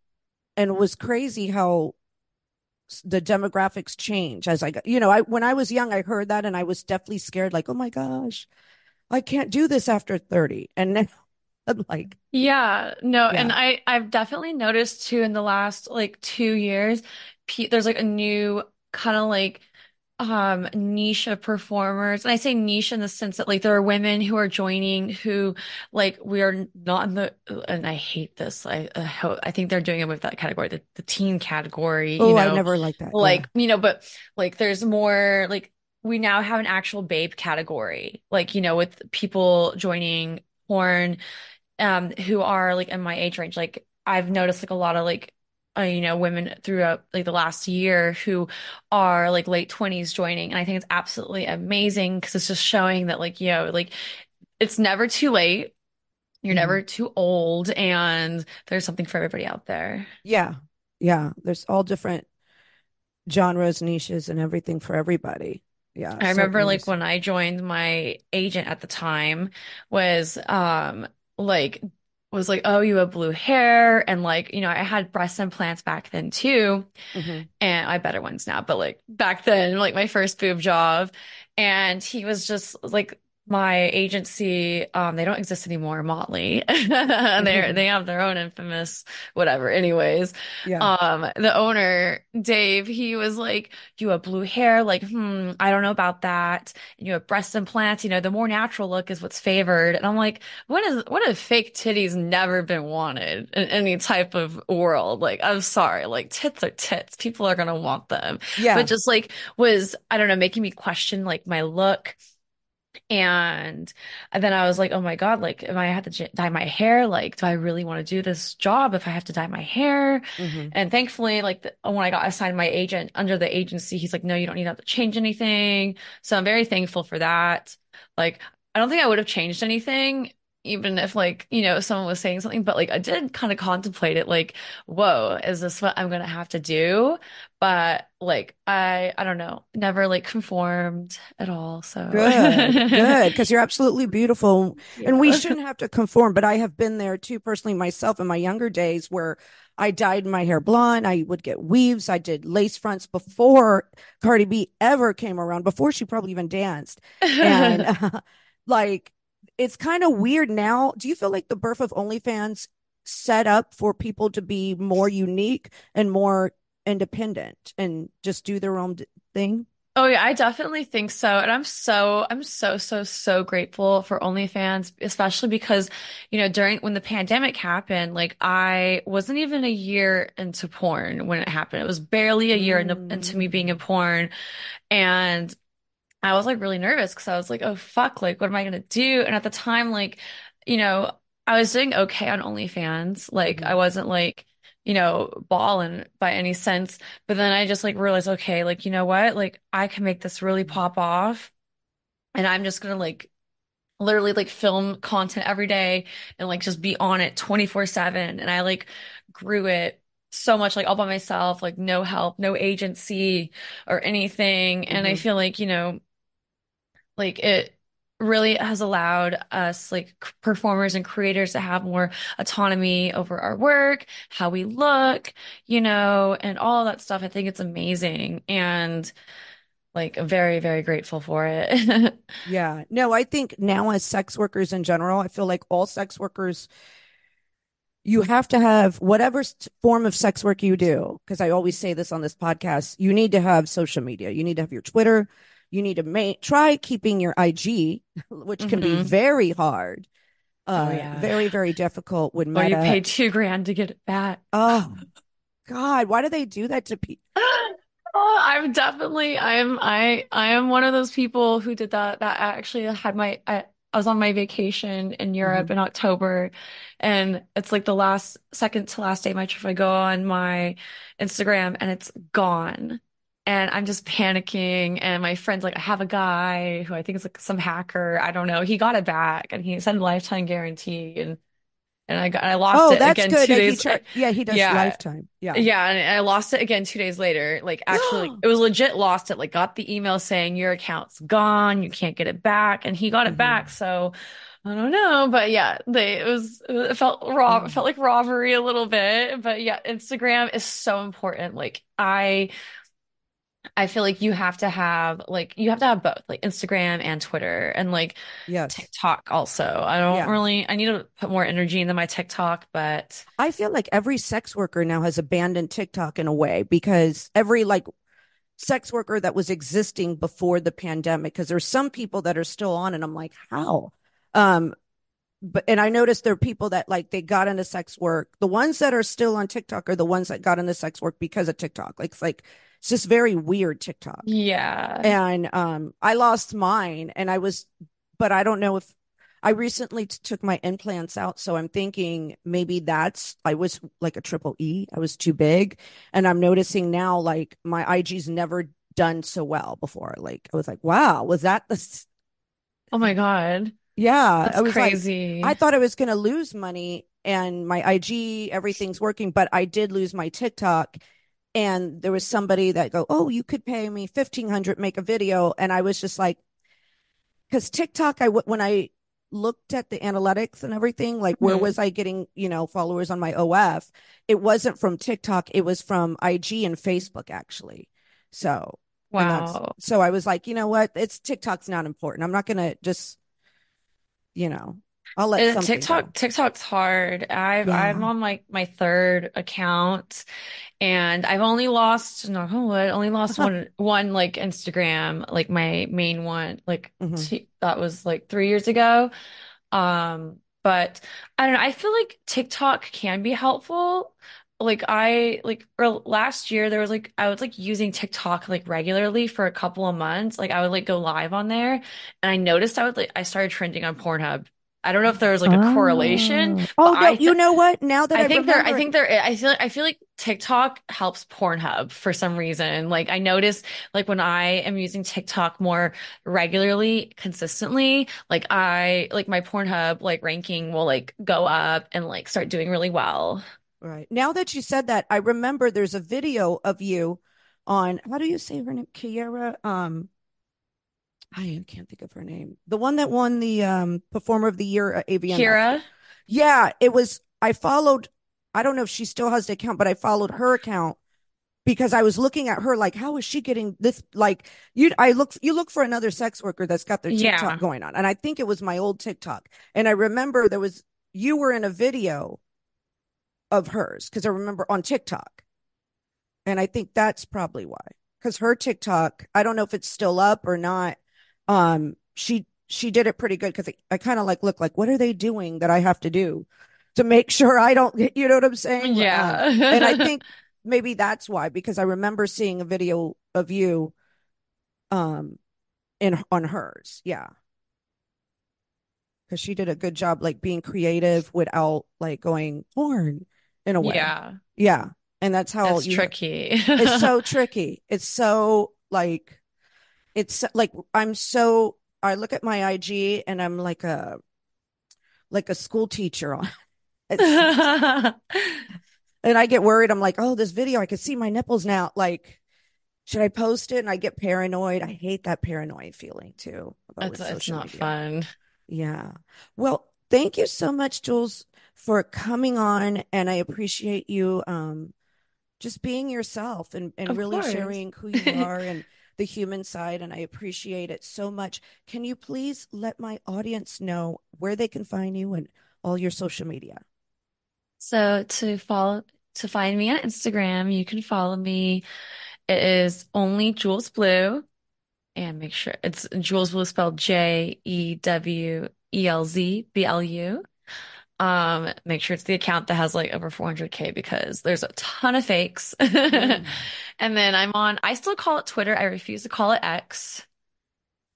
and it was crazy how the demographics change as I got, you know, I when I was young, I heard that and I was definitely scared, like, oh my gosh, I can't do this after 30. And then I'm like, Yeah, no, and I I've definitely noticed too in the last like two years, there's like a new kind of like um niche of performers and i say niche in the sense that like there are women who are joining who like we are not in the and i hate this i i, hope, I think they're doing it with that category the, the teen category oh you know i never like that like yeah. you know but like there's more like we now have an actual babe category like you know with people joining porn um who are like in my age range like I've noticed like a lot of like uh, you know, women throughout like the last year who are like late 20s joining. And I think it's absolutely amazing because it's just showing that like, you know, like it's never too late. You're Mhm. never too old and there's something for everybody out there. yeah yeah there's all different genres niches and everything for everybody yeah I remember like when I joined my agent at the time was um like was like, oh, you have blue hair and like, you know, I had breast implants back then too. Mhm. and I have better ones now, but like back then, like my first boob job, and he was just like my agency. Um, they don't exist anymore, Motley. They they have their own infamous whatever. Anyways, yeah um, the owner Dave, he was like, "You have blue hair, like, hmm, I don't know about that. And you have breast implants. You know, the more natural look is what's favored." And I'm like, "What is what if fake titties never been wanted in any type of world? Like, I'm sorry, like tits are tits. People are gonna want them." yeah But just like was, I don't know, making me question like my look. And then I was like, oh my God, like, am I have to j- dye my hair, like, do I really want to do this job if I have to dye my hair? Mhm. And thankfully, like, the, when I got assigned my agent under the agency, he's like, no, you don't need to have to change anything. So I'm very thankful for that. Like, I don't think I would have changed anything, even if, like, you know, someone was saying something, but like, I did kind of contemplate it, like, whoa, is this what I'm gonna have to do? But like, I, I don't know, never like conformed at all. So Good, good, because you're absolutely beautiful. And we shouldn't have to conform, but I have been there too personally myself in my younger days where I dyed my hair blonde. I would get weaves. I did lace fronts before Cardi B ever came around, before she probably even danced. And uh, like, it's kind of weird now. Do you feel like the birth of OnlyFans set up for people to be more unique and more independent and just do their own d- thing? Oh yeah, I definitely think so. And I'm so I'm so so so grateful for OnlyFans, especially because, you know, during when the pandemic happened, like I wasn't even a year into porn when it happened. It was barely a year into, into me being in Mm. porn. And I was like really nervous because I was like, oh fuck, like what am I gonna do? And at the time, like, you know, I was doing okay on OnlyFans. Like I Mhm. wasn't like, you know, balling by any sense. But then I just like realized, okay, like, you know what? Like I can make this really pop off. And I'm just gonna like literally like film content every day and like just be on it 24/7. And I like grew it so much like all by myself, like no help, no agency or anything. And I Mhm. feel like, you know, like it really has allowed us like performers and creators to have more autonomy over our work, how we look, you know, and all that stuff. I think it's amazing and like very, very grateful for it. Yeah. No, I think now as sex workers in general, I feel like all sex workers, you have to have whatever form of sex work you do. Because I always say this on this podcast, you need to have social media. You need to have your Twitter. You need to make try keeping your IG, which can be Mhm. very hard. Uh, Oh yeah. very, very difficult with Or you Meta. pay two grand to get it back. Oh God, why do they do that to people? Oh, I'm definitely I'm I I am one of those people who did that that I actually had my I, I was on my vacation in Europe Mhm. in October and it's like the last second to last day of my trip I go on my Instagram and it's gone and I'm just panicking and my friend's like I have a guy who I think is like some hacker I don't know he got it back and he said lifetime guarantee and and I got I lost Oh, it that's again good. two He days yeah, he does yeah lifetime. Yeah. yeah, and I lost it again two days later. Like actually, it was legit lost it. Like got the email saying your account's gone, you can't get it back, and he got it Mhm. back. So I don't know, but yeah, they it was it felt rob it Mm. felt like robbery a little bit. But yeah, Instagram is so important. Like I I feel like you have to have like you have to have both, like Instagram and Twitter, and like Yes. TikTok also. I don't Yeah. really I need to put more energy into my TikTok, but I feel like every sex worker now has abandoned TikTok in a way because every like sex worker that was existing before the pandemic because there's some people that are still on and I'm like, how? Um, but and I noticed there are people that like they got into sex work. The ones that are still on TikTok are the ones that got into sex work because of TikTok. Like it's like it's just very weird TikTok. Yeah. And um I lost mine and I was but I don't know if I recently t- took my implants out, so I'm thinking maybe that's I was like a triple E. I was too big, and I'm noticing now like my IG's never done so well before. Like I was like, wow, was that the? Oh my god. Yeah, That's I was crazy. like, I thought I was going to lose money, and my IG everything's working, but I did lose my TikTok. And there was somebody that go, oh, you could pay me fifteen hundred, make a video, and I was just like, because TikTok, I when I looked at the analytics and everything, like where Mhm. was I getting, you know, followers on my OF? It wasn't from TikTok, it was from IG and Facebook actually. So, Wow. so I was like, you know what? It's TikTok's not important. I'm not gonna just, you know, I'll let Uh, TikTok, go. TikTok's hard. I've Yeah. I'm on like my third account and I've only lost, knock on wood, only lost one one like Instagram, like my main one, like Mhm. t that was like three years ago. Um, but I don't know, I feel like TikTok can be helpful. Like I like or last year there was like I was like using TikTok like regularly for a couple of months. Like I would like go live on there and I noticed I would like I started trending on Pornhub. I don't know if there was like a correlation, Oh, but no, I you know what? Now that I, I think there, I think there, I feel, I feel like TikTok helps Pornhub for some reason. Like I notice, like when I am using TikTok more regularly, consistently, like I, like my Pornhub like ranking will like go up and like start doing really well. Right. Now that you said that, I remember there's a video of you on how do you say her name? Kiera. Um, I can't think of her name. The one that won the um Performer of the Year at AVN. Kira, Yeah, it was. I followed. I don't know if she still has the account, but I followed her account because I was looking at her like, how is she getting this? Like, you, I look, you look for another sex worker that's got their TikTok Yeah. going on, and I think it was my old TikTok, and I remember there was you were in a video of hers because I remember on TikTok, and I think that's probably why because her TikTok, I don't know if it's still up or not. Um, she she did it pretty good because I, I kind of like look like what are they doing that I have to do to make sure I don't get you know what I'm saying? yeah. Um, and I think maybe that's why because I remember seeing a video of you um in on hers. Yeah. Cuz she did a good job like being creative without like going porn in a way. yeah, Yeah. And that's how it's tricky. it's so tricky. It's so like it's like I'm so I look at my IG and I'm like a like a school teacher on and I get worried. I'm like, oh, this video, I can see my nipples now. Like, should I post it? And I get paranoid. I hate that paranoid feeling too It's, it's not media. fun. Yeah. Well, thank you so much, Jewelz, for coming on, and I appreciate you um just being yourself and and Of really course. sharing who you are and the human side, and I appreciate it so much. Can you please let my audience know where they can find you and all your social media? So to follow to find me on Instagram, you can follow me. It is only Jewelz Blu, and make sure it's Jewelz Blu spelled J E W E L Z B L U. Um, make sure it's the account that has like over 400k because there's a ton of fakes. Mm. And then I'm on, I still call it Twitter. I refuse to call it X.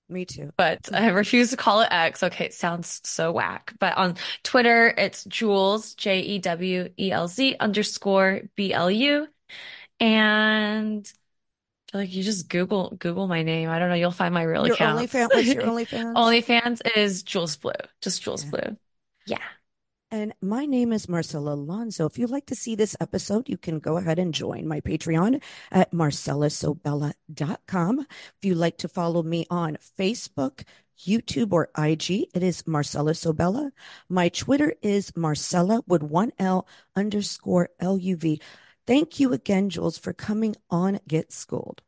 Me too. but I refuse to call it X. Okay, it sounds so whack. But on Twitter, it's Jewelz, J E W E L Z underscore B L U. And like you just Google Google my name. I don't know, you'll find my real. OnlyFans, what's your OnlyFans? OnlyFans is Jewelz Blu. Just Jewelz Yeah. Blue. Yeah. And my name is Marcella Alonso. If you'd like to see this episode, you can go ahead and join my Patreon at marcellasobella.com. If you'd like to follow me on Facebook, YouTube, or IG, it is Marcella Sobella. My Twitter is Marcella with one L underscore L-U-V. Thank you again, Jewelz, for coming on Get Schooled.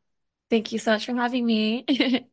Thank you so much for having me.